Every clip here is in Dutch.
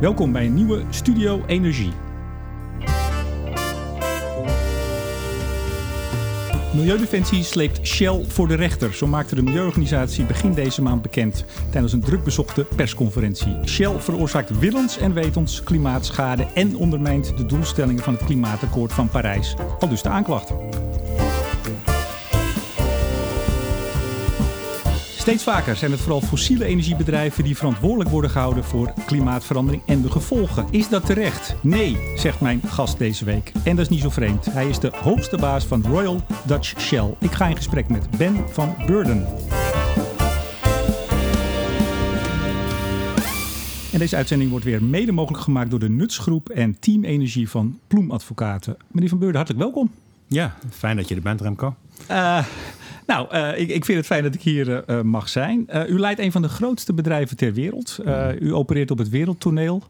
Welkom bij een nieuwe Studio Energie. Milieudefensie sleept Shell voor de rechter. Zo maakte de milieuorganisatie begin deze maand bekend tijdens een drukbezochte persconferentie. Shell veroorzaakt willens en wetens klimaatschade en ondermijnt de doelstellingen van het klimaatakkoord van Parijs. Al dus de aanklacht. Steeds vaker zijn het vooral fossiele energiebedrijven die verantwoordelijk worden gehouden voor klimaatverandering en de gevolgen. Is dat terecht? Nee, zegt mijn gast deze week. En dat is niet zo vreemd. Hij is de hoogste baas van Royal Dutch Shell. Ik ga in gesprek met Ben van Burden. En deze uitzending wordt weer mede mogelijk gemaakt door de Nutsgroep en Team Energie van Ploemadvocaten. Meneer van Beurden, hartelijk welkom. Ja, fijn dat je er bent, Remco. Uh, nou, uh, ik, ik, vind het fijn dat ik hier uh, mag zijn. Uh, u leidt een van de grootste bedrijven ter wereld. u opereert op het wereldtoneel.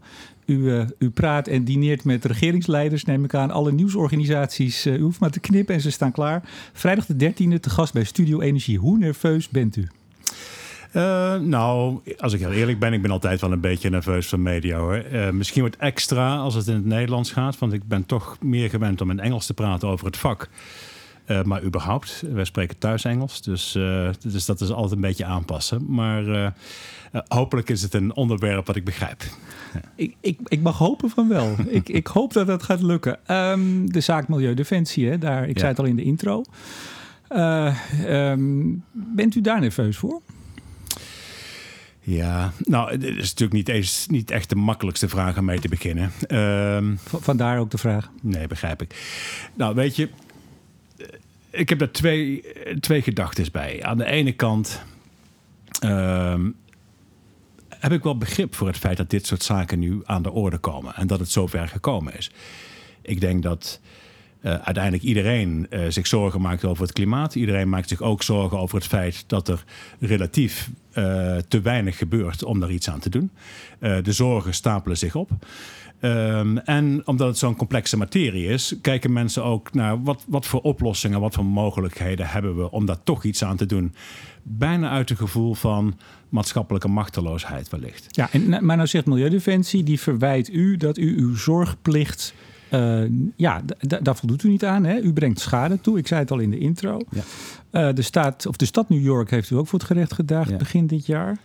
U, u, praat en dineert met regeringsleiders, neem ik aan. Alle nieuwsorganisaties. u hoeft maar te knippen en ze staan klaar. Vrijdag de 13e te gast bij Studio Energie. Hoe nerveus bent u? Uh, nou, als ik heel eerlijk ben, ik ben altijd wel een beetje nerveus van media hoor. Uh, misschien wordt extra als het in het Nederlands gaat, want ik ben toch meer gewend om in Engels te praten over het vak. Uh, maar überhaupt, wij spreken thuis Engels, dus, dus dat is altijd een beetje aanpassen. Maar hopelijk is het een onderwerp wat ik begrijp. Ja. Ik, ik, ik mag hopen van wel. ik, ik hoop dat dat gaat lukken. Um, de zaak Milieudefensie, hè, daar, ik ja. zei het al in de intro. Um, bent u daar nerveus voor? Ja, nou, het is natuurlijk niet, eens, niet echt de makkelijkste vraag om mee te beginnen. Um, Vandaar ook de vraag. Nee, begrijp ik. Nou, weet je, ik heb daar twee, twee gedachten bij. Aan de ene kant um, heb ik wel begrip voor het feit dat dit soort zaken nu aan de orde komen en dat het zover gekomen is. Ik denk dat uh, uiteindelijk iedereen uh, zich zorgen maakt over het klimaat. Iedereen maakt zich ook zorgen over het feit dat er relatief uh, te weinig gebeurt om daar iets aan te doen. de zorgen stapelen zich op. Um, en omdat het zo'n complexe materie is, kijken mensen ook naar wat, wat voor oplossingen, wat voor mogelijkheden hebben we om daar toch iets aan te doen. Bijna uit een gevoel van maatschappelijke machteloosheid wellicht. Ja, en, maar nou zegt Milieudefensie, die verwijt u dat u uw zorgplicht uh, ja, daar voldoet u niet aan. Hè? U brengt schade toe. Ik zei het al in de intro. Ja. Uh, de, staat, of de stad New York heeft u ook voor het gerecht gedaagd ja. begin dit jaar.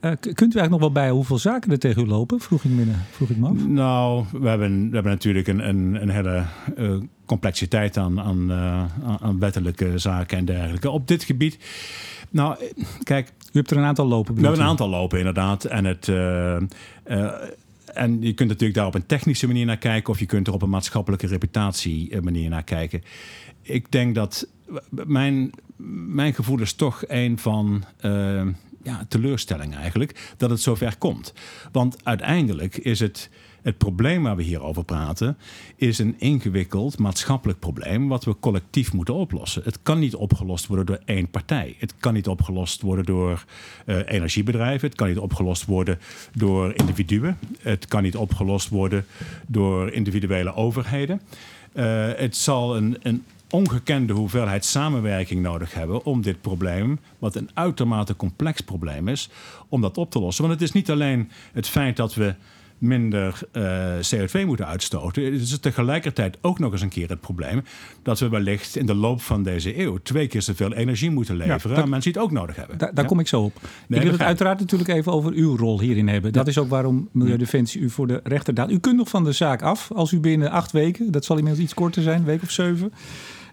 Uh, kunt u eigenlijk nog wel bij hoeveel zaken er tegen u lopen? Vroeg ik me, vroeg ik me af. Nou, we hebben, we hebben natuurlijk een, een, een hele complexiteit aan, aan, aan, wettelijke zaken en dergelijke. Op dit gebied. Nou, kijk. U hebt er een aantal lopen. We hebben een aantal lopen, inderdaad. En het en je kunt natuurlijk daar op een technische manier naar kijken, of je kunt er op een maatschappelijke reputatie eh, manier naar kijken. Ik denk dat mijn, mijn gevoel is toch een van uh, ja, teleurstelling eigenlijk, dat het zover komt. Want uiteindelijk is het het probleem waar we hier over praten is een ingewikkeld maatschappelijk probleem wat we collectief moeten oplossen. Het kan niet opgelost worden door één partij. Het kan niet opgelost worden door uh, energiebedrijven. Het kan niet opgelost worden door individuen. Het kan niet opgelost worden door individuele overheden. Uh, het zal een, een ongekende hoeveelheid samenwerking nodig hebben om dit probleem, wat een uitermate complex probleem is, om dat op te lossen. Want het is niet alleen het feit dat we minder uh, CO2 moeten uitstoten. Het is tegelijkertijd ook nog eens een keer het probleem dat we wellicht in de loop van deze eeuw twee keer zoveel energie moeten leveren ja, dat, aan mensen die het ook nodig hebben. Da daar ja? kom ik zo op. Nee, ik wil het uiteraard natuurlijk even over uw rol hierin hebben. Dat ja. is ook waarom Milieudefensie u voor de rechter daalt. U kunt nog van de zaak af als u binnen acht weken, dat zal inmiddels iets korter zijn, een week of zeven.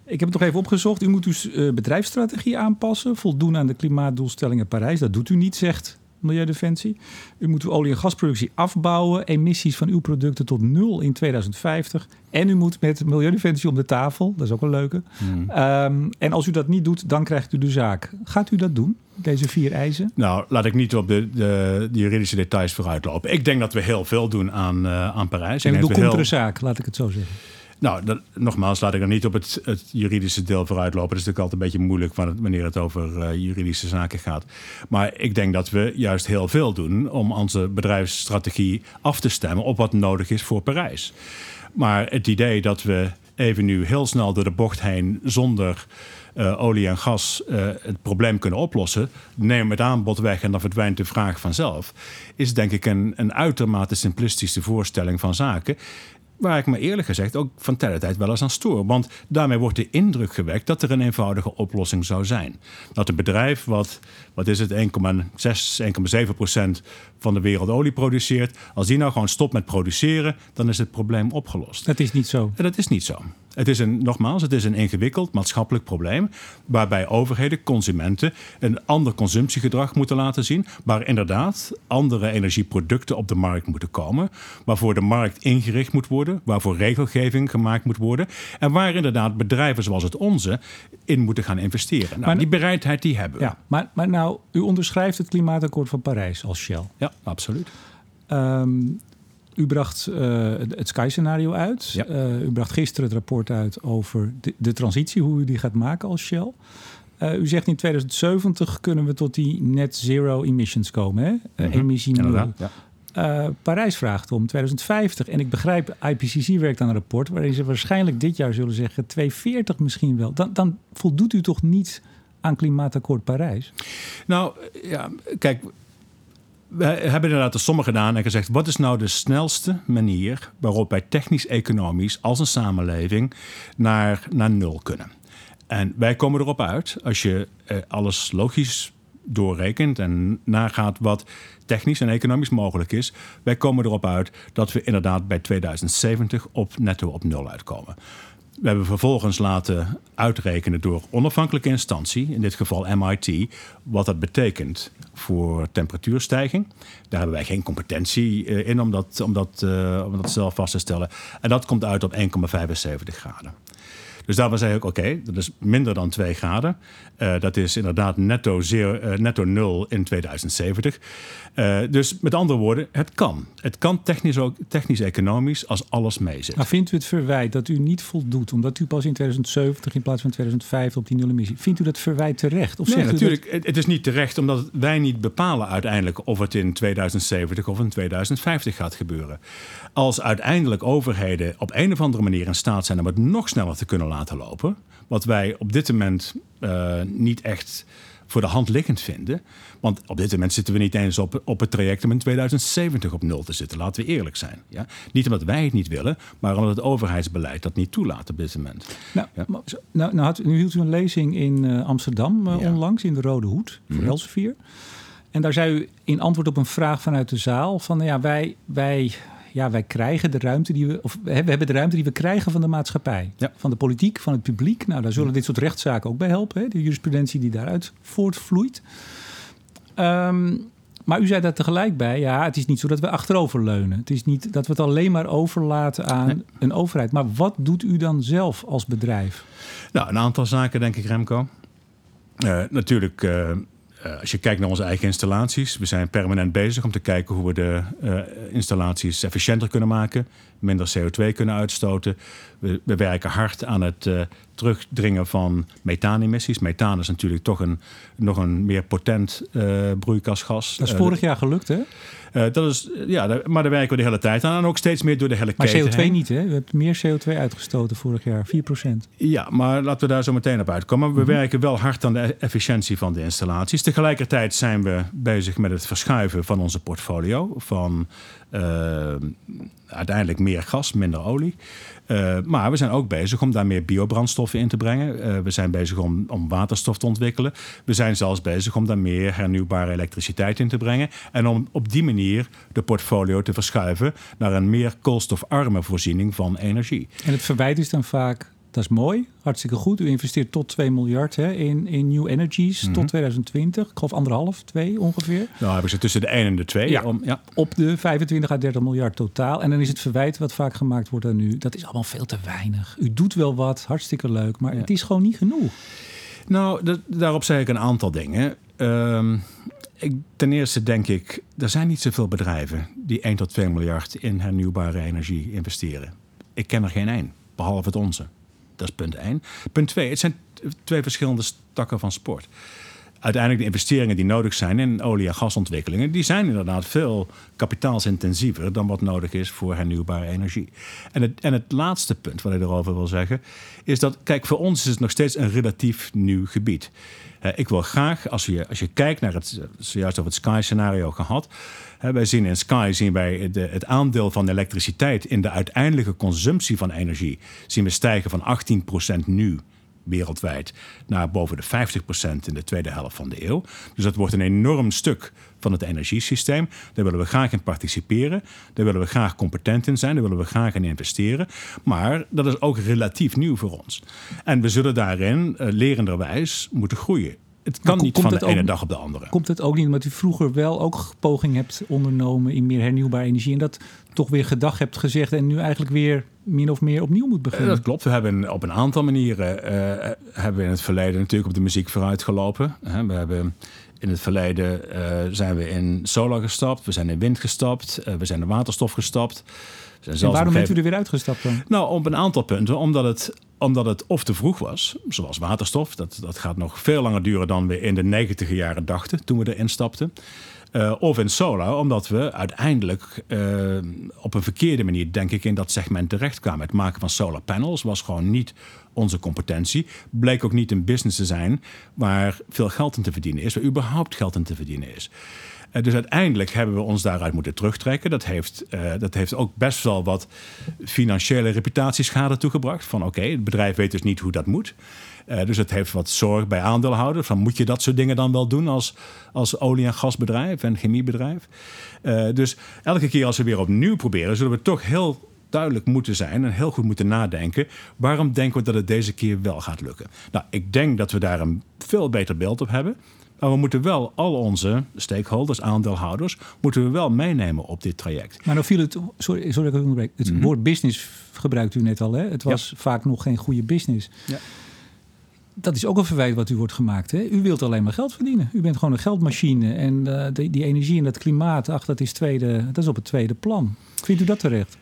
Ik heb het nog even opgezocht. U moet uw uh, bedrijfsstrategie aanpassen, voldoen aan de klimaatdoelstellingen Parijs. Dat doet u niet, zegt Milieudefensie. U moet uw olie- en gasproductie afbouwen, emissies van uw producten tot nul in 2050. En u moet met Milieudefensie om de tafel, dat is ook een leuke. Hmm. Um, en als u dat niet doet, dan krijgt u de zaak. Gaat u dat doen, deze vier eisen? Nou, laat ik niet op de, de, de juridische details vooruitlopen. Ik denk dat we heel veel doen aan, uh, aan Parijs. En komt heel... er zaak, laat ik het zo zeggen. Nou, dat, nogmaals, laat ik er niet op het, het, juridische deel vooruitlopen. Dat is natuurlijk altijd een beetje moeilijk wanneer het over uh, juridische zaken gaat. Maar ik denk dat we juist heel veel doen om onze bedrijfsstrategie af te stemmen op wat nodig is voor Parijs. Maar het idee dat we even nu heel snel door de bocht heen zonder uh, olie en gas uh, het probleem kunnen oplossen, neem het aanbod weg en dan verdwijnt de vraag vanzelf, is denk ik een, een uitermate simplistische voorstelling van zaken. Waar ik me eerlijk gezegd ook van tijd tot tijd wel eens aan stoor. Want daarmee wordt de indruk gewekt dat er een eenvoudige oplossing zou zijn. Dat een bedrijf wat, wat is het, 1,6, 1,7 procent van de wereld olie produceert. Als die nou gewoon stopt met produceren, dan is het probleem opgelost. Dat is niet zo. En dat is niet zo. Het is een, nogmaals, het is een ingewikkeld maatschappelijk probleem. Waarbij overheden, consumenten een ander consumptiegedrag moeten laten zien. Waar inderdaad andere energieproducten op de markt moeten komen. Waarvoor de markt ingericht moet worden. Waarvoor regelgeving gemaakt moet worden. En waar inderdaad bedrijven zoals het onze in moeten gaan investeren. Nou, maar, die bereidheid die hebben we. Ja, maar, maar nou, u onderschrijft het klimaatakkoord van Parijs als Shell. Ja, absoluut. Um, u bracht uh, het Sky-scenario uit. Ja. Uh, u bracht gisteren het rapport uit over de, de, transitie, hoe u die gaat maken als Shell. Uh, u zegt in 2070 kunnen we tot die net zero emissions komen, hè? Mm -hmm. Emissie nul. Ja. Parijs vraagt om 2050. En ik begrijp, IPCC werkt aan een rapport waarin ze waarschijnlijk dit jaar zullen zeggen 240 misschien wel. Dan, dan voldoet u toch niet aan klimaatakkoord Parijs? Nou ja, kijk, we hebben inderdaad de sommige gedaan en gezegd: wat is nou de snelste manier waarop wij technisch-economisch als een samenleving naar, naar nul kunnen? En wij komen erop uit, als je eh, alles logisch doorrekent en nagaat wat technisch en economisch mogelijk is, wij komen erop uit dat we inderdaad bij 2070 op netto op nul uitkomen. We hebben vervolgens laten uitrekenen door onafhankelijke instantie, in dit geval MIT, wat dat betekent voor temperatuurstijging. Daar hebben wij geen competentie eh, in om dat, om dat, uh, om dat zelf vast te stellen. En dat komt uit op 1,75 graden. Dus daar was eigenlijk oké, dat is minder dan 2 graden. Uh, dat is inderdaad netto, zeer, uh, netto nul in 2070. Uh, dus met andere woorden, het kan. Het kan technisch ook technisch-economisch als alles meezit. Maar vindt u het verwijt dat u niet voldoet, omdat u pas in 2070 in plaats van 2005 op die nul emissie, vindt u dat verwijt terecht? Of nee, natuurlijk. Dat... Het is niet terecht, omdat wij niet bepalen uiteindelijk of het in 2070 of in 2050 gaat gebeuren. Als uiteindelijk overheden op een of andere manier in staat zijn om het nog sneller te kunnen laten lopen, wat wij op dit moment uh, niet echt voor de hand liggend vinden. Want op dit moment zitten we niet eens op, op het traject om in 2070 op nul te zitten. Laten we eerlijk zijn. Ja? Niet omdat wij het niet willen, maar omdat het overheidsbeleid dat niet toelaat op dit moment. Nou, ja? nou, nou had, nu hield u een lezing in uh, Amsterdam uh, ja. onlangs in de Rode Hoed voor mm -hmm. Elsevier. En daar zei u in antwoord op een vraag vanuit de zaal van ja, wij, wij ja, wij krijgen de ruimte die we, of we hebben de ruimte die we krijgen van de maatschappij, ja. van de politiek, van het publiek. Nou, daar zullen dit soort rechtszaken ook bij helpen, hè? de jurisprudentie die daaruit voortvloeit. Um, maar u zei daar tegelijk bij, ja, het is niet zo dat we achteroverleunen. Het is niet dat we het alleen maar overlaten aan nee. een overheid. Maar wat doet u dan zelf als bedrijf? Nou, een aantal zaken, denk ik, Remco. Uh, natuurlijk uh, uh, als je kijkt naar onze eigen installaties, we zijn permanent bezig om te kijken hoe we de uh, installaties efficiënter kunnen maken, minder CO2 kunnen uitstoten. We, we werken hard aan het uh, terugdringen van methaanemissies. Methaan is natuurlijk toch een, nog een meer potent broeikasgas. Dat is vorig jaar gelukt, hè? Uh, dat is, ja, maar daar werken we de hele tijd aan. En ook steeds meer door de hele maar keten CO2 heen. niet, hè? We hebben meer CO2 uitgestoten vorig jaar, 4%. Ja, maar laten we daar zo meteen op uitkomen. We mm -hmm. werken wel hard aan de efficiëntie van de installaties. Tegelijkertijd zijn we bezig met het verschuiven van onze portfolio. Van uh, uiteindelijk meer gas, minder olie. Uh, maar we zijn ook bezig om daar meer biobrandstoffen in te brengen. Uh, we zijn bezig om, om waterstof te ontwikkelen. We zijn zelfs bezig om daar meer hernieuwbare elektriciteit in te brengen. En om op die manier de portfolio te verschuiven naar een meer koolstofarme voorziening van energie. En het verwijt is dan vaak dat is mooi, hartstikke goed. U investeert tot 2 miljard hè, in, in new energies mm -hmm. tot 2020. Ik geloof anderhalf, twee ongeveer. Nou, hebben ze tussen de 1 en de 2. Ja, om, ja. Op de 25 à 30 miljard totaal. En dan is het verwijt wat vaak gemaakt wordt aan u. Dat is allemaal veel te weinig. U doet wel wat, hartstikke leuk, maar ja. het is gewoon niet genoeg. Nou, daarop zei ik een aantal dingen. Um, ik, ten eerste denk ik, er zijn niet zoveel bedrijven die 1 tot 2 miljard in hernieuwbare energie investeren. Ik ken er geen één, behalve het onze. Dat is punt 1. Punt 2, het zijn twee verschillende takken van sport. uiteindelijk de investeringen die nodig zijn in olie- en gasontwikkelingen, die zijn inderdaad veel kapitaalsintensiever dan wat nodig is voor hernieuwbare energie. En het, en het laatste punt wat ik erover wil zeggen, is dat, kijk, voor ons is het nog steeds een relatief nieuw gebied. Uh, ik wil graag, als je, als je kijkt naar het, zojuist over het Sky-scenario gehad, wij zien in Sky zien wij de, het aandeel van elektriciteit in de uiteindelijke consumptie van energie zien we stijgen van 18% nu wereldwijd naar boven de 50% in de tweede helft van de eeuw. Dus dat wordt een enorm stuk van het energiesysteem. Daar willen we graag in participeren. Daar willen we graag competent in zijn. Daar willen we graag in investeren. Maar dat is ook relatief nieuw voor ons. En we zullen daarin uh, lerenderwijs moeten groeien. Het kan niet van de ene dag op de andere. Komt het ook niet omdat u vroeger wel ook poging hebt ondernomen in meer hernieuwbare energie en dat toch weer gedag hebt gezegd en nu eigenlijk weer min of meer opnieuw moet beginnen? Dat klopt. We hebben op een aantal manieren uh, hebben we in het verleden natuurlijk op de muziek vooruit gelopen. We hebben in het verleden uh, zijn we in solar gestapt, we zijn in wind gestapt, we zijn in waterstof gestapt. En waarom bent u er weer uitgestapt dan? Nou, op een aantal punten. Omdat het, omdat het of te vroeg was, zoals waterstof. Dat, dat gaat nog veel langer duren dan we in de negentiger jaren dachten toen we erin stapten. Uh, of in solar, omdat we uiteindelijk uh, op een verkeerde manier, denk ik, in dat segment terechtkwamen. Het maken van solar panels was gewoon niet onze competentie. Bleek ook niet een business te zijn waar veel geld in te verdienen is, waar überhaupt geld in te verdienen is. Uh, dus uiteindelijk hebben we ons daaruit moeten terugtrekken. Dat heeft, dat heeft ook best wel wat financiële reputatieschade toegebracht. Van oké, het bedrijf weet dus niet hoe dat moet. Uh, dus het heeft wat zorg bij aandeelhouders. Van moet je dat soort dingen dan wel doen als, als olie- en gasbedrijf en chemiebedrijf? Dus elke keer als we weer opnieuw proberen, zullen we toch heel duidelijk moeten zijn en heel goed moeten nadenken. Waarom denken we dat het deze keer wel gaat lukken? Nou, ik denk dat we daar een veel beter beeld op hebben. Maar we moeten wel al onze stakeholders, aandeelhouders, moeten we wel meenemen op dit traject. Maar nou viel het, sorry, sorry dat ik onderbreek. Het mm -hmm. woord business gebruikt u net al. Hè? Het was ja. vaak nog geen goede business. Ja dat is ook een verwijt wat u wordt gemaakt. Hè? U wilt alleen maar geld verdienen. U bent gewoon een geldmachine. En uh, die, die, energie en dat klimaat, ach, dat is, tweede, dat is op het tweede plan. Vindt u dat terecht?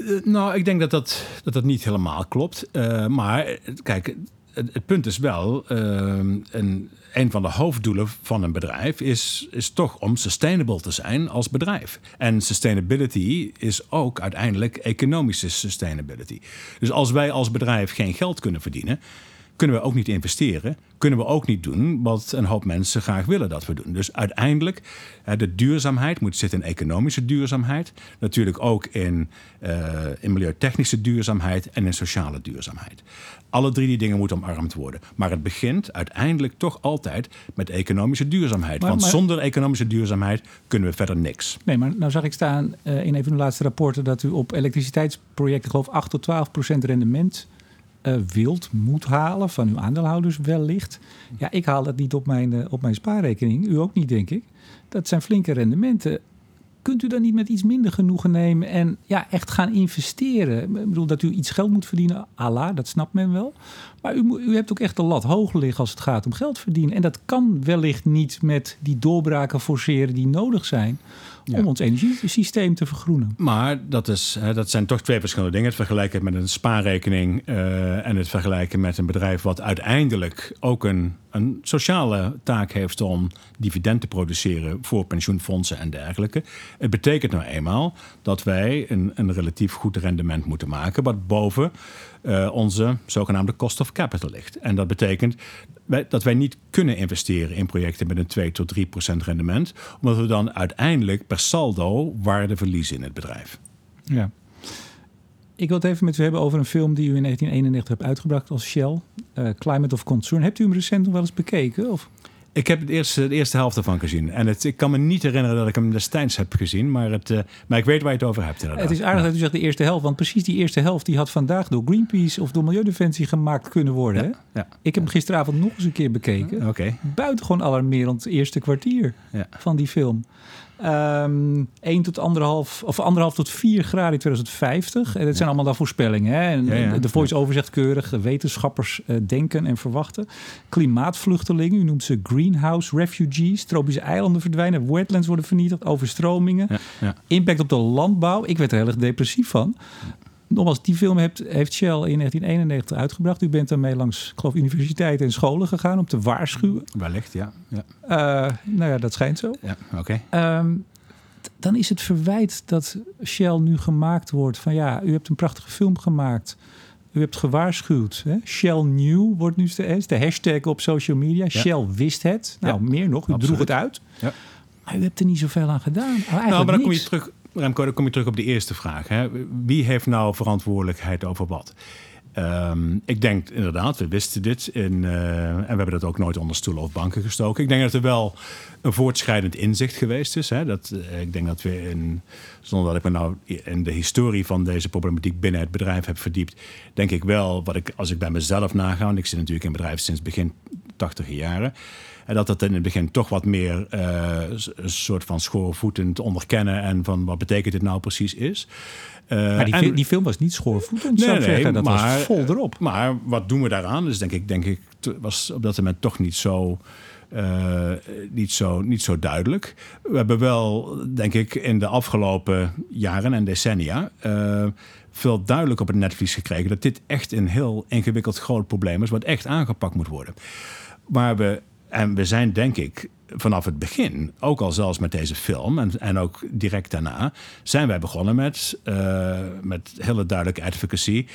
Uh, nou, ik denk dat dat, dat, dat niet helemaal klopt. Uh, maar kijk, het, punt is wel, een, een van de hoofddoelen van een bedrijf is, is toch om sustainable te zijn als bedrijf. En sustainability is ook uiteindelijk economische sustainability. Dus als wij als bedrijf geen geld kunnen verdienen kunnen we ook niet investeren. Kunnen we ook niet doen wat een hoop mensen graag willen dat we doen. Dus uiteindelijk, de duurzaamheid moet zitten in economische duurzaamheid. Natuurlijk ook in, uh, in milieutechnische duurzaamheid en in sociale duurzaamheid. Alle drie die dingen moeten omarmd worden. Maar het begint uiteindelijk toch altijd met economische duurzaamheid. Maar, Want maar, zonder economische duurzaamheid kunnen we verder niks. Nee, maar nou zag ik staan uh, in een van de laatste rapporten dat u op elektriciteitsprojecten geloof 8 tot 12 procent rendement uh, wilt, moet halen van uw aandeelhouders wellicht. Ja, ik haal dat niet op mijn, uh, op mijn spaarrekening. U ook niet, denk ik. Dat zijn flinke rendementen. Kunt u dan niet met iets minder genoegen nemen en ja, echt gaan investeren? Ik bedoel dat u iets geld moet verdienen, Allah, dat snapt men wel. Maar u, u hebt ook echt de lat hoog liggen als het gaat om geld verdienen. En dat kan wellicht niet met die doorbraken forceren die nodig zijn om ons energiesysteem te vergroenen. Maar dat, is, dat zijn toch twee verschillende dingen. Het vergelijken met een spaarrekening uh, en het vergelijken met een bedrijf wat uiteindelijk ook een, een sociale taak heeft om dividend te produceren voor pensioenfondsen en dergelijke. Het betekent nou eenmaal dat wij een, een relatief goed rendement moeten maken, wat boven uh, onze zogenaamde cost of capital ligt. En dat betekent dat wij niet kunnen investeren in projecten met een 2 tot 3 procent rendement, omdat we dan uiteindelijk per saldo waarde verliezen in het bedrijf. Ja. Ik wil het even met u hebben over een film die u in 1991 hebt uitgebracht als Shell, uh, Climate of Concern. Hebt u hem recent nog wel eens bekeken? Of? Ik heb het eerste, de eerste helft ervan gezien. En het, ik kan me niet herinneren dat ik hem destijds heb gezien. Maar, het, uh, maar ik weet waar je het over hebt. Inderdaad. Het is aardig dat u zegt de eerste helft. Want precies die eerste helft die had vandaag door Greenpeace of door Milieudefensie gemaakt kunnen worden. Ja, hè? Ja. Ik heb hem gisteravond nog eens een keer bekeken. Oké. Okay. Buitengewoon alarmerend eerste kwartier van die film. Um, 1 tot anderhalf, of anderhalf tot 4 graden in 2050. En dat zijn allemaal dan voorspellingen. Hè? En, ja, ja. De voice-over zegt keurig: wetenschappers uh, denken en verwachten. Klimaatvluchtelingen, u noemt ze greenhouse refugees. Tropische eilanden verdwijnen, wetlands worden vernietigd, overstromingen. Impact op de landbouw. Ik werd er heel erg depressief van. Nogmaals, die film heeft, heeft Shell in 1991 uitgebracht. U bent daarmee langs, ik geloof, universiteiten en scholen gegaan om te waarschuwen. Wellicht, ja. ja. Uh, nou ja, dat schijnt zo. Ja, oké. Ehm, dan is het verwijt dat Shell nu gemaakt wordt van ja, u hebt een prachtige film gemaakt. U hebt gewaarschuwd. Hè? Shell knew wordt nu steeds de hashtag op social media. Shell wist het. Nou, meer nog. U droeg het uit. Ja. Maar u hebt er niet zoveel aan gedaan. Nou, maar dan kom je terug. Remco, dan kom je terug op de eerste vraag. Hè? Wie heeft nou verantwoordelijkheid over wat? Ehm, ik denk inderdaad, we wisten dit uh, en we hebben dat ook nooit onder stoelen of banken gestoken. Ik denk dat er wel een voortschrijdend inzicht geweest is. Hè? Dat, uh, ik denk dat we, in, zonder dat ik me nou in de historie van deze problematiek binnen het bedrijf heb verdiept, denk ik wel, wat ik, als ik bij mezelf naga, ik zit natuurlijk in het bedrijf sinds begin 80 jaren, en dat het in het begin toch wat meer uh, een soort van schoorvoetend onderkennen en van wat betekent dit nou precies is. Maar die, en, die, film was niet schoorvoetend, nee, zou nee, zeggen. Dat maar, was vol erop. Maar wat doen we daaraan? Dus denk ik, denk ik was op dat moment toch niet zo... Uh, niet, zo, niet zo duidelijk. We hebben wel, denk ik, in de afgelopen jaren en decennia uh, veel duidelijk op het netvlies gekregen dat dit echt een heel ingewikkeld groot probleem is, wat echt aangepakt moet worden. Waar we en we zijn denk ik vanaf het begin, ook al zelfs met deze film en, en ook direct daarna, zijn wij begonnen met, uh, met hele duidelijke advocacy.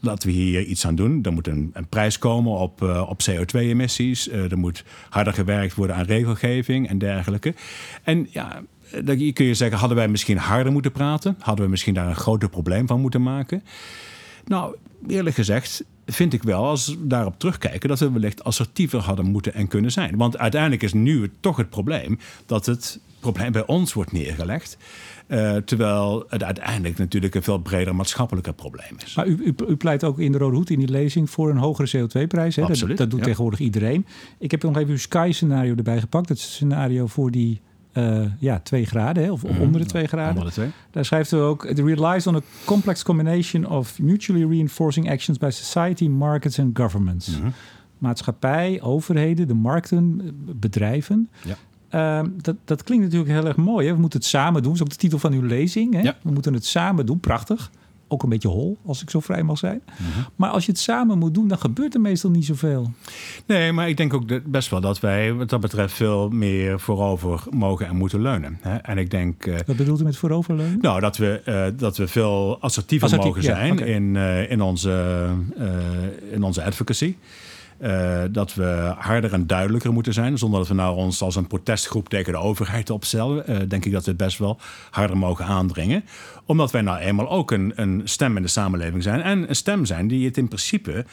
Laten we hier iets aan doen. Er moet een, een prijs komen op, uh, op CO2-emissies. Uh, eh, er moet harder gewerkt worden aan regelgeving en dergelijke. En ja, dan kun je zeggen, hadden wij misschien harder moeten praten? Hadden we misschien daar een groter probleem van moeten maken? Nou, eerlijk gezegd vind ik wel, als we daarop terugkijken, dat we wellicht assertiever hadden moeten en kunnen zijn. Want uiteindelijk is nu toch het probleem dat het probleem bij ons wordt neergelegd. Uh, terwijl het uiteindelijk natuurlijk een veel breder maatschappelijker probleem is. Maar u, u, u, pleit ook in de Rode Hoed in die lezing voor een hogere CO2-prijs. Dat, dat, doet tegenwoordig iedereen. Ik heb nog even uw Sky-scenario erbij gepakt. Dat is het scenario voor die uh, ja, 2 graden, hè, of mm -hmm. onder de 2 graden. Onder de twee. Daar schrijft u ook: It relies on a complex combination of mutually reinforcing actions by society, markets and governments. Mm -hmm. Maatschappij, overheden, de markten, bedrijven. Ja. Uh, dat, dat klinkt natuurlijk heel erg mooi. Hè? We moeten het samen doen. Dat is ook de titel van uw lezing. Hè? Ja. We moeten het samen doen. Prachtig ook een beetje hol, als ik zo vrij mag zijn. Mhm. Maar als je het samen moet doen, dan gebeurt er meestal niet zoveel. Nee, maar ik denk ook best wel dat wij wat dat betreft veel meer voorover mogen en moeten leunen. Hè? En ik denk. Uh, Wat bedoelt u met vooroverleunen? Nou, dat we, uh, dat we veel assertiever Assertief, mogen zijn ja, okay. in, uh, in, onze, in onze advocacy. Uh, dat we harder en duidelijker moeten zijn. Zonder dat we nou ons als een protestgroep tegen de overheid opstellen. Uh, denk ik dat we best wel harder mogen aandringen. Omdat wij nou eenmaal ook een, een stem in de samenleving zijn. En een stem zijn die het in principe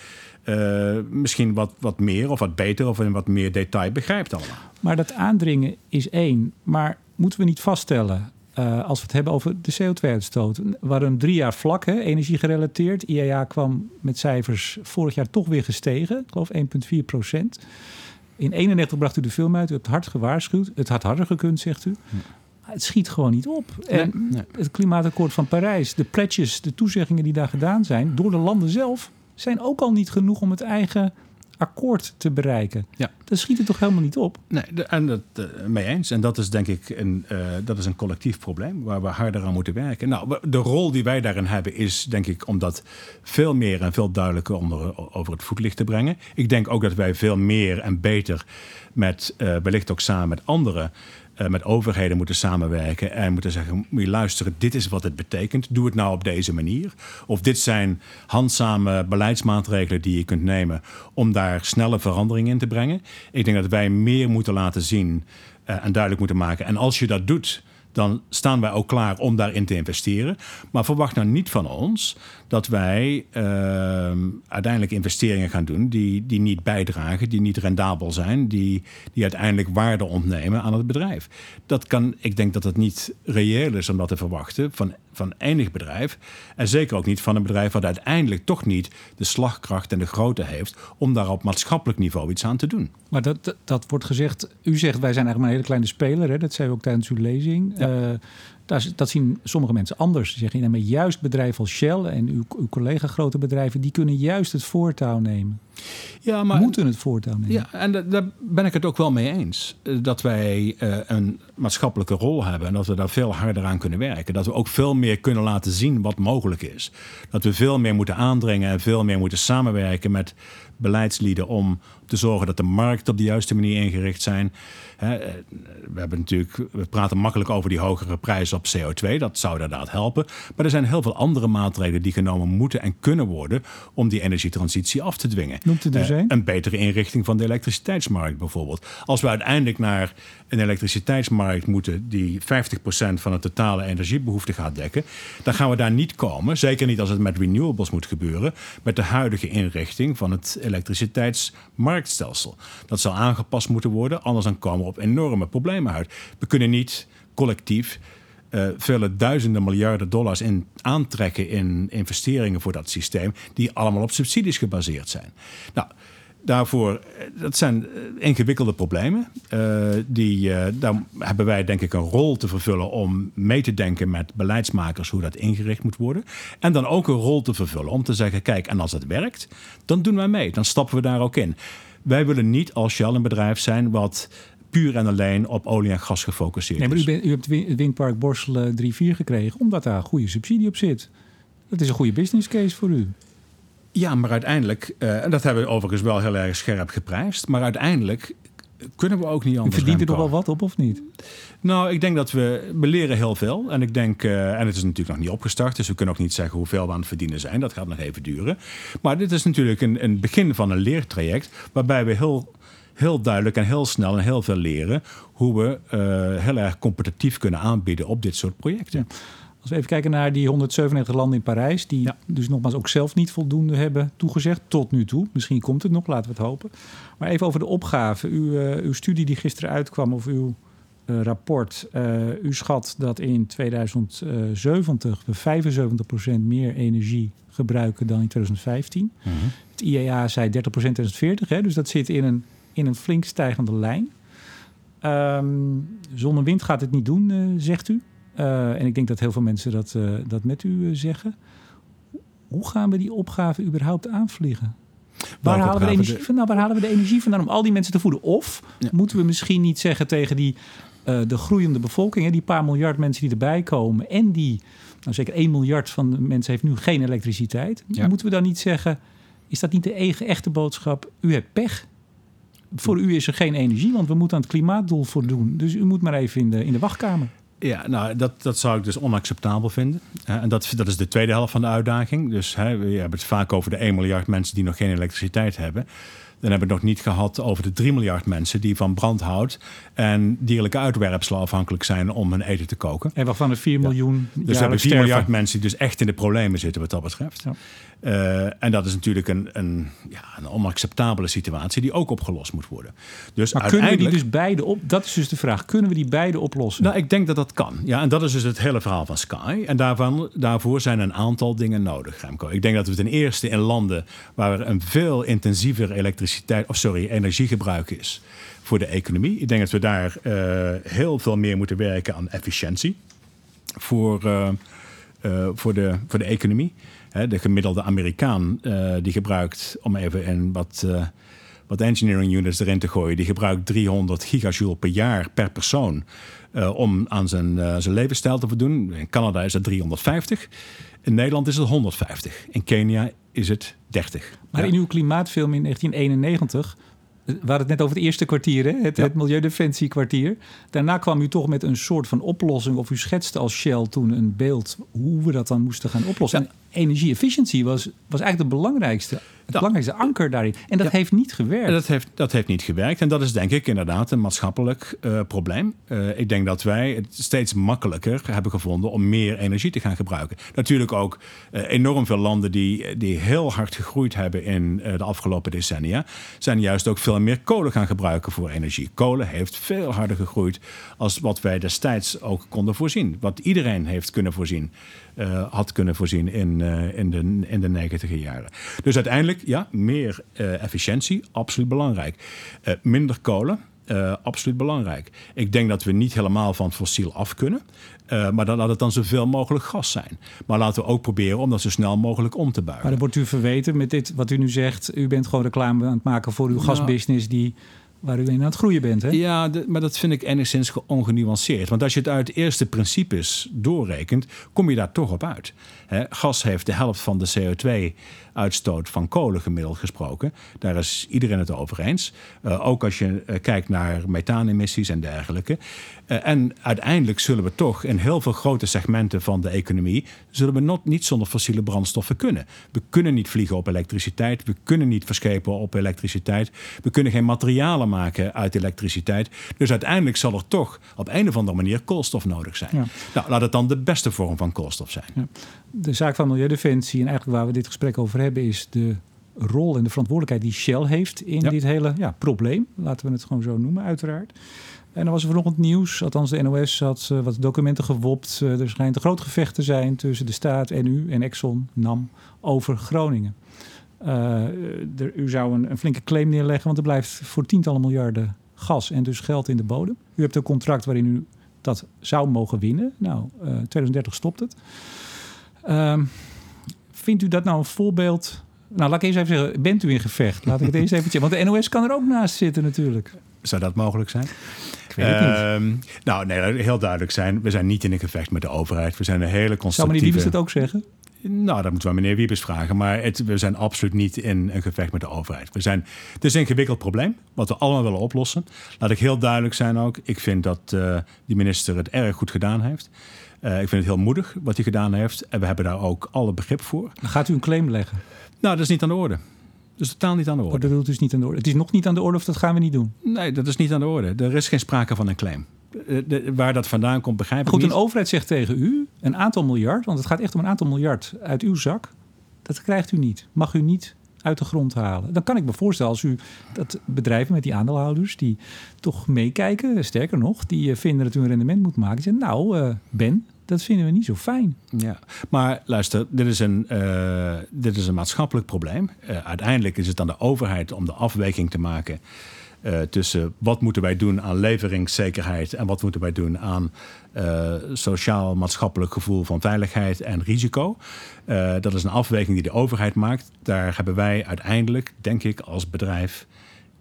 uh, misschien wat, wat meer of wat beter of in wat meer detail begrijpt allemaal. Maar dat aandringen is één. Maar moeten we niet vaststellen uh, als we het hebben over de CO2-uitstoot. Waarom drie jaar vlak, hè, energie gerelateerd. IEA kwam met cijfers vorig jaar toch weer gestegen. Ik geloof 1,4 procent. In 91 bracht u de film uit. U hebt hard gewaarschuwd. Het had harder gekund, zegt u. Het schiet gewoon niet op. En nee. het klimaatakkoord van Parijs, de pledges, de toezeggingen die daar gedaan zijn door de landen zelf, zijn ook al niet genoeg om het eigen akkoord te bereiken. Ja. Dat schiet er toch helemaal niet op? Nee, de, en dat uh, mee eens. En dat is denk ik een, uh, dat is een collectief probleem waar we harder aan moeten werken. Nou, de rol die wij daarin hebben is denk ik om dat veel meer en veel duidelijker onder, over het voetlicht te brengen. Ik denk ook dat wij veel meer en beter met uh, wellicht ook samen met anderen uh, met overheden moeten samenwerken en moeten zeggen: moet je luisteren, dit is wat het betekent. Doe het nou op deze manier. Of dit zijn handzame beleidsmaatregelen die je kunt nemen om daar snelle verandering in te brengen. Ik denk dat wij meer moeten laten zien uh, en duidelijk moeten maken. En als je dat doet dan staan wij ook klaar om daarin te investeren. Maar verwacht nou niet van ons dat wij uh, uiteindelijk investeringen gaan doen die, die niet bijdragen, die niet rendabel zijn, die, die uiteindelijk waarde ontnemen aan het bedrijf. Dat kan, ik denk dat het niet reëel is om dat te verwachten van, van enig bedrijf. En zeker ook niet van een bedrijf wat uiteindelijk toch niet de slagkracht en de grootte heeft om daar op maatschappelijk niveau iets aan te doen. Maar dat, dat, dat wordt gezegd, u zegt wij zijn eigenlijk maar een hele kleine speler, hè? dat zei u ook tijdens uw lezing. Ja. Uh, dat zien sommige mensen anders. Ze zeggen, maar juist bedrijven als Shell en uw, uw collega grote bedrijven, die kunnen juist het voortouw nemen. Ja, maar, moeten het voortouw nemen. Ja, en daar ben ik het ook wel mee eens. Eh, dat wij uh, een maatschappelijke rol hebben en dat we daar veel harder aan kunnen werken. Dat we ook veel meer kunnen laten zien wat mogelijk is. Dat we veel meer moeten aandringen en veel meer moeten samenwerken met beleidslieden om te zorgen dat de markt op de juiste manier ingericht zijn. Eh, we, hebben natuurlijk, we praten makkelijk over die hogere prijzen op CO2. Dat zou inderdaad helpen. Maar er zijn heel veel andere maatregelen die genomen moeten en kunnen worden om die energietransitie af te dwingen. Noemt u een? Een betere inrichting van de elektriciteitsmarkt bijvoorbeeld. Als we uiteindelijk naar een elektriciteitsmarkt moeten die 50% van de totale energiebehoefte gaat dekken, dan gaan we daar niet komen. Zeker niet als het met renewables moet gebeuren, met de huidige inrichting van het elektriciteitsmarktstelsel. Dat zal aangepast moeten worden, anders dan komen we op enorme problemen uit. We kunnen niet collectief uh, vele duizenden miljarden dollars in aantrekken in investeringen voor dat systeem, die allemaal op subsidies gebaseerd zijn. Nou, daarvoor, eh, dat zijn eh, ingewikkelde problemen. Die, uh, daar hebben wij denk ik een rol te vervullen om mee te denken met beleidsmakers hoe dat ingericht moet worden. En dan ook een rol te vervullen om te zeggen, kijk, en als het werkt, dan doen wij mee. Dan stappen we daar ook in. Wij willen niet als Shell een bedrijf zijn wat puur en alleen op olie en gas gefocust nee, maar u, bent, u hebt het windpark Borselen 3-4 gekregen omdat daar goede subsidie op zit. Dat is een goede business case voor u. Ja, maar uiteindelijk, uh, en dat hebben we overigens wel heel erg scherp geprijsd, maar uiteindelijk kunnen we ook niet anders. Verdient er nog wel wat op of niet? Nou, ik denk dat we, we leren heel veel. En ik denk, uh, en het is natuurlijk nog niet opgestart, dus we kunnen ook niet zeggen hoeveel we aan het verdienen zijn. Dat gaat nog even duren. Maar dit is natuurlijk een, een begin van een leertraject, waarbij we heel heel duidelijk en heel snel en heel veel leren hoe we uh, heel erg competitief kunnen aanbieden op dit soort projecten. Als we even kijken naar die 197 landen in Parijs, die ja. dus nogmaals ook zelf niet voldoende hebben toegezegd tot nu toe. Misschien komt het nog, laten we het hopen. Maar even over de opgave. Uw, uh, uw studie die gisteren uitkwam, of uw uh, rapport. u schat dat in 2070 we 75% meer energie gebruiken dan in 2015. Mm -hmm. Het IEA zei 30% 2040, hè, dus dat zit in een in een flink stijgende lijn. Um, zon en wind gaat het niet doen, uh, zegt u. Uh, en ik denk dat heel veel mensen dat, uh, dat met u zeggen. Hoe gaan we die opgave überhaupt aanvliegen? Waar halen, we de energie de... van, nou, waar halen we de energie vandaan om al die mensen te voeden? Of ja. moeten we misschien niet zeggen tegen die, de groeiende bevolking, hè, die paar miljard mensen die erbij komen en die, nou zeker 1 miljard van de mensen heeft nu geen elektriciteit. Ja. Moeten we dan niet zeggen, is dat niet de echte boodschap? U hebt pech voor u is er geen energie, want we moeten aan het klimaatdoel voldoen. Dus u moet maar even in de, in de wachtkamer. Ja, nou, dat, dat zou ik dus onacceptabel vinden. en dat, dat is de tweede helft van de uitdaging. Dus hè, we hebben het vaak over de 1 miljard mensen die nog geen elektriciteit hebben. Dan hebben we het nog niet gehad over de 3 miljard mensen die van brandhout en dierlijke uitwerpselen afhankelijk zijn om hun eten te koken. En waarvan er 4 miljoen. Ja. Dus we hebben 4 miljard mensen die dus echt in de problemen zitten wat dat betreft. Ja. Uh, en dat is natuurlijk een, een, ja, een onacceptabele situatie die ook opgelost moet worden. Dus maar kunnen we die dus beide op? Dat is dus de vraag. Kunnen we die beide oplossen? Nou, ik denk dat dat kan. Ja, en dat is dus het hele verhaal van Sky. En daarvan, daarvoor zijn een aantal dingen nodig, Remco. Ik denk dat we ten eerste in landen waar er een veel intensiever elektriciteit, of sorry, energiegebruik is voor de economie. Ik denk dat we daar uh, heel veel meer moeten werken aan efficiëntie voor, uh, uh, voor, de, voor de economie. De gemiddelde Amerikaan die gebruikt, om even in wat, wat engineering units erin te gooien, die gebruikt 300 gigajoule per jaar per persoon om aan zijn, zijn levensstijl te voldoen. In Canada is het 350. In Nederland is het 150. In Kenia is het 30. Maar ja. in uw klimaatfilm in 1991 we hadden het net over het eerste kwartier, hè? Het, ja. het Milieudefensiekwartier. Daarna kwam u toch met een soort van oplossing, of u schetste als Shell toen een beeld hoe we dat dan moesten gaan oplossen. Ja. Energie-efficiëntie was, was eigenlijk de belangrijkste, het ja. belangrijkste anker daarin. En dat heeft niet gewerkt. Dat heeft, dat heeft niet gewerkt. En dat is denk ik inderdaad een maatschappelijk uh, probleem. Uh, ik denk dat wij het steeds makkelijker hebben gevonden om meer energie te gaan gebruiken. Natuurlijk ook uh, enorm veel landen die, die heel hard gegroeid hebben in de afgelopen decennia, zijn juist ook veel meer kolen gaan gebruiken voor energie. Kolen heeft veel harder gegroeid als wat wij destijds ook konden voorzien. Wat iedereen heeft kunnen voorzien. Uh, had kunnen voorzien in, uh, in, de, in de negentiger jaren. Dus uiteindelijk, ja, meer uh, efficiëntie, absoluut belangrijk. minder kolen. absoluut belangrijk. Ik denk dat we niet helemaal van fossiel af kunnen. Uh, maar dan laat het dan zoveel mogelijk gas zijn. Maar laten we ook proberen om dat zo snel mogelijk om te buigen. Maar dan wordt u verweten met dit wat u nu zegt. U bent gewoon reclame aan het maken voor uw nou, gasbusiness die waar u in aan het groeien bent. Hè? Ja, maar dat vind ik enigszins ongenuanceerd. Want als je het uit eerste principes doorrekent, kom je daar toch op uit. gas heeft de helft van de CO2-uitstoot van kolen gemiddeld gesproken. Daar is iedereen het over eens. Uh, ook als je uh, kijkt naar methaanemissies en dergelijke. Uh, en uiteindelijk zullen we toch in heel veel grote segmenten van de economie... zullen we not, niet zonder fossiele brandstoffen kunnen. We kunnen niet vliegen op elektriciteit. We kunnen niet verschepen op elektriciteit. We kunnen geen materialen maken uit elektriciteit. Dus uiteindelijk zal er toch op een of andere manier koolstof nodig zijn. Nou, laat het dan de beste vorm van koolstof zijn. Ja de zaak van Milieudefensie en eigenlijk waar we dit gesprek over hebben, is de rol en de verantwoordelijkheid die Shell heeft in dit hele ja, probleem. Laten we het gewoon zo noemen, uiteraard. En dan was er vanochtend nieuws, althans de NOS had uh, wat documenten gewopt. Uh, er schijnt een groot gevecht te zijn tussen de staat en u en Exxon, NAM, over Groningen. Uh, u zou een, een, flinke claim neerleggen, want er blijft voor tientallen miljarden gas en dus geld in de bodem. U hebt een contract waarin u dat zou mogen winnen. Nou, 2030 stopt het. Ehm, vindt u dat nou een voorbeeld? Nou, laat ik eens even zeggen, bent u in gevecht? Laat ik het eens even zeggen. Want de NOS kan er ook naast zitten natuurlijk. Zou dat mogelijk zijn? Ik weet het niet. Ehm, nou, nee, heel duidelijk zijn. We zijn niet in een gevecht met de overheid. We zijn een hele constructieve... Zou meneer Wiebes het ook zeggen? Nou, dat moeten we meneer Wiebes vragen. Maar het, we zijn absoluut niet in een gevecht met de overheid. We zijn, het is een ingewikkeld probleem, wat we allemaal willen oplossen. Laat ik heel duidelijk zijn ook. Ik vind dat uh, die minister het erg goed gedaan heeft. Uh, ik vind het heel moedig wat hij gedaan heeft. En we hebben daar ook alle begrip voor. Dan gaat u een claim leggen? Nou, dat is niet aan de orde. Dat is totaal niet aan de orde. Oh, dat bedoelt dus niet aan de orde. Het is nog niet aan de orde of dat gaan we niet doen? Nee, dat is niet aan de orde. Er is geen sprake van een claim. Eh, de, waar dat vandaan komt, begrijp ik Goed, niet. een overheid zegt tegen u een aantal miljard, want het gaat echt om een aantal miljard uit uw zak. Dat krijgt u niet. Mag u niet uit de grond halen. Dan kan ik me voorstellen als u dat bedrijven met die aandeelhouders die toch meekijken, sterker nog, die eh, vinden dat u een rendement moet maken. Zeggen, nou, uh, Ben, dat vinden we niet zo fijn. Ja, maar luister, dit is een, uh, dit is een maatschappelijk probleem. Uiteindelijk is het aan de overheid om de afweging te maken uh, tussen wat moeten wij doen aan leveringszekerheid en wat moeten wij doen aan sociaal-maatschappelijk gevoel van veiligheid en risico. dat is een afweging die de overheid maakt. Daar hebben wij uiteindelijk, denk ik, als bedrijf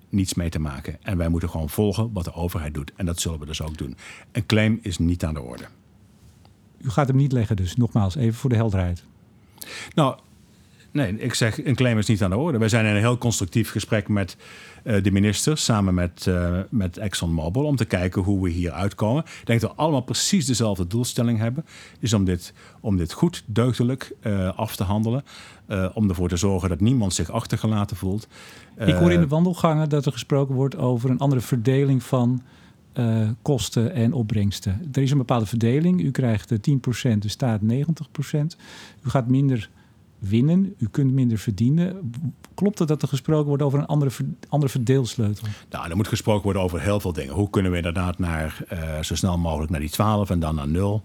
niets mee te maken. En wij moeten gewoon volgen wat de overheid doet. En dat zullen we dus ook doen. Een claim is niet aan de orde. U gaat hem niet leggen, dus nogmaals, even voor de helderheid. Nou, nee, ik zeg, een claim is niet aan de orde. Wij zijn in een heel constructief gesprek met uh, de minister, samen met, uh, met ExxonMobil, om te kijken hoe we hier uitkomen. Ik denk dat we allemaal precies dezelfde doelstelling hebben, is om dit, om dit goed, deugdelijk uh, af te handelen. om ervoor te zorgen dat niemand zich achtergelaten voelt. Ik hoor in de wandelgangen dat er gesproken wordt over een andere verdeling van uh, kosten en opbrengsten. Er is een bepaalde verdeling. U krijgt 10%, de staat 90%. U gaat minder winnen, u kunt minder verdienen. Klopt het dat er gesproken wordt over een andere, andere verdeelsleutel? Nou, er moet gesproken worden over heel veel dingen. Hoe kunnen we inderdaad naar, uh, zo snel mogelijk naar die 12 en dan naar 0?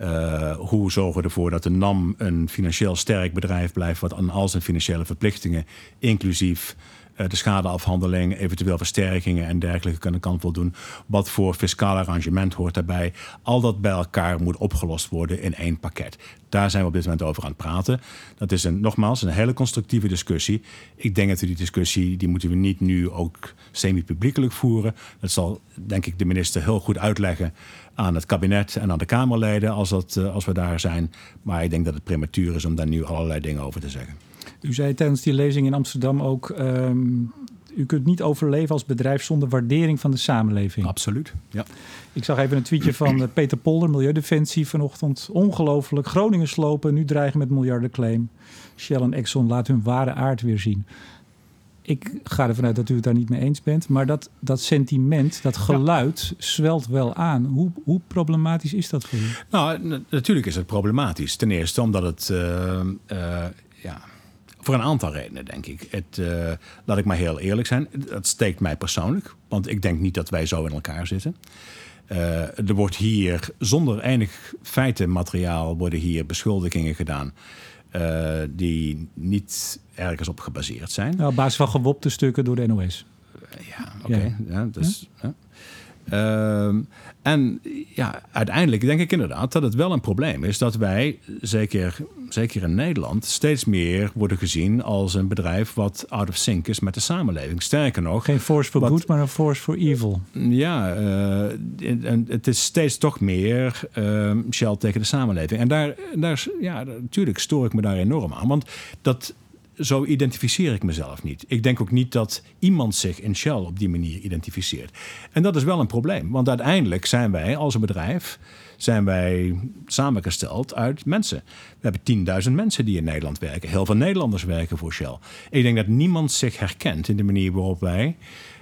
Uh, hoe zorgen we ervoor dat de NAM een financieel sterk bedrijf blijft... wat aan al zijn financiële verplichtingen, inclusief eh, de schadeafhandeling, eventueel versterkingen en dergelijke kunnen kan voldoen. Wat voor fiscaal arrangement hoort daarbij? Al dat bij elkaar moet opgelost worden in één pakket. Daar zijn we op dit moment over aan het praten. Dat is een, nogmaals een hele constructieve discussie. Ik denk dat we die discussie, die moeten we niet nu ook semi-publiekelijk voeren. Dat zal, denk ik, de minister heel goed uitleggen aan het kabinet en aan de Kamerleden als, dat, eh, als we daar zijn. Maar ik denk dat het prematuur is om daar nu allerlei dingen over te zeggen. U zei tijdens die lezing in Amsterdam ook... Um, u kunt niet overleven als bedrijf zonder waardering van de samenleving. Absoluut, ja. Ik zag even een tweetje van eh, Peter Polder, Milieudefensie, vanochtend. Ongelooflijk, Groningen slopen, nu dreigen met miljardenclaim. Shell en Exxon laten hun ware aard weer zien. Ik ga ervan uit dat u het daar niet mee eens bent. Maar dat, dat sentiment, dat geluid, zwelt wel aan. Hoe, hoe problematisch is dat voor u? Nou, natuurlijk is het problematisch. Ten eerste omdat het... Uh, uh, ja voor een aantal redenen, denk ik. Het, uh, laat ik maar heel eerlijk zijn. Dat steekt mij persoonlijk. Want ik denk niet dat wij zo in elkaar zitten. Uh, er wordt hier zonder enig feitenmateriaal worden hier beschuldigingen gedaan. Uh, die niet ergens op gebaseerd zijn. Nou, op basis van gewopte stukken door de NOS. ja, oké. Ja. dus, ja. Ehm, en ja, uiteindelijk denk ik inderdaad dat het wel een probleem is dat wij, zeker, zeker in Nederland, steeds meer worden gezien als een bedrijf wat out of sync is met de samenleving. Sterker nog. Geen force for good, maar een force for evil. Ja, uh, en het is steeds toch meer uh, Shell tegen de samenleving. En daar, daar, ja, natuurlijk stoor ik me daar enorm aan. Want dat zo identificeer ik mezelf niet. Ik denk ook niet dat iemand zich in Shell op die manier identificeert. En dat is wel een probleem, want uiteindelijk zijn wij als een bedrijf zijn wij samengesteld uit mensen. We hebben 10.000 mensen die in Nederland werken. Heel veel Nederlanders werken voor Shell. Ik denk dat niemand zich herkent in de manier waarop wij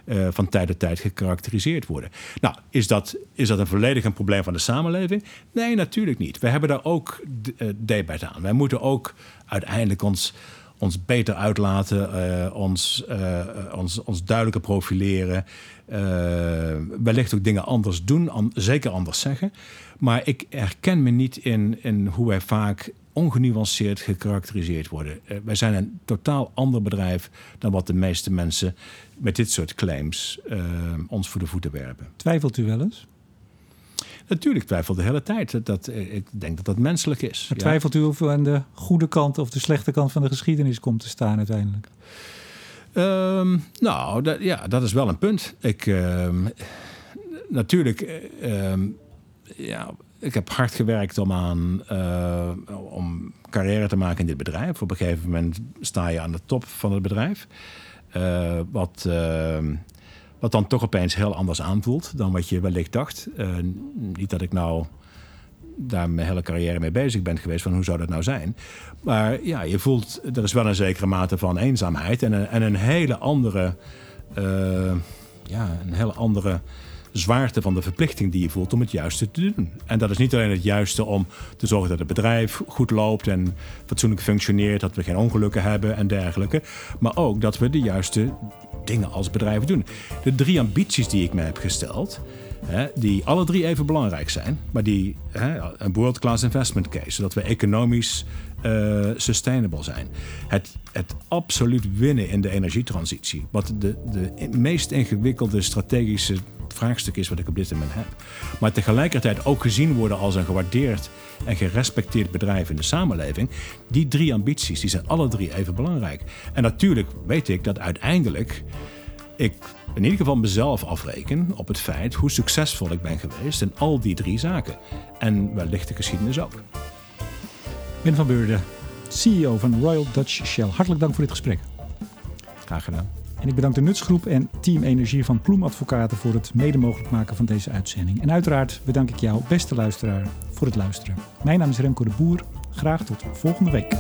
uh, van tijd tot tijd gekarakteriseerd worden. Nou, is dat, is dat een volledig een probleem van de samenleving? Nee, natuurlijk niet. We hebben daar ook uh, debet aan. Wij moeten ook uiteindelijk ons ons beter uitlaten, uh, ons, uh, ons, ons duidelijker profileren. Uh, wellicht ook dingen anders doen, zeker anders zeggen. Maar ik herken me niet in, in hoe wij vaak ongenuanceerd gekarakteriseerd worden. wij zijn een totaal ander bedrijf dan wat de meeste mensen met dit soort claims ons voor de voeten werpen. Twijfelt u wel eens? Natuurlijk twijfel de hele tijd. Dat, eh, ik denk dat dat menselijk is. Maar twijfelt u of u aan de goede kant of de slechte kant van de geschiedenis komt te staan uiteindelijk? Um, nou, dat, ja, dat is wel een punt. Ik, um, natuurlijk, um, ja, ik heb hard gewerkt om, aan, uh, om carrière te maken in dit bedrijf. Op een gegeven moment sta je aan de top van het bedrijf. Uh, wat wat dan toch opeens heel anders aanvoelt dan wat je wellicht dacht. Uh, niet dat ik nou daar mijn hele carrière mee bezig ben geweest van hoe zou dat nou zijn. Maar ja, je voelt, er is wel een zekere mate van eenzaamheid en een, en een hele andere, uh, ja, een hele andere zwaarte van de verplichting die je voelt om het juiste te doen. En dat is niet alleen het juiste om te zorgen dat het bedrijf goed loopt en fatsoenlijk functioneert, dat we geen ongelukken hebben en dergelijke, maar ook dat we de juiste dingen als bedrijven doen. De drie ambities die ik me heb gesteld, hè, die alle drie even belangrijk zijn, maar die hè, een world-class investment case, zodat we economisch uh, sustainable zijn. Het, het absoluut winnen in de energietransitie, wat de, de meest ingewikkelde strategische vraagstuk is wat ik op dit moment heb. Maar tegelijkertijd ook gezien worden als een gewaardeerd en gerespecteerd bedrijf in de samenleving. Die drie ambities die zijn alle drie even belangrijk. En natuurlijk weet ik dat uiteindelijk ik in ieder geval mezelf afreken op het feit hoe succesvol ik ben geweest in al die drie zaken. En wellicht de geschiedenis ook. Ben van Beurden, CEO van Royal Dutch Shell. Hartelijk dank voor dit gesprek. Graag gedaan. En ik bedank de Nutsgroep en Team Energie van Ploem Advocaten voor het mede mogelijk maken van deze uitzending. En uiteraard bedank ik jou, beste luisteraar, voor het luisteren. Mijn naam is Remco de Boer. Graag tot volgende week.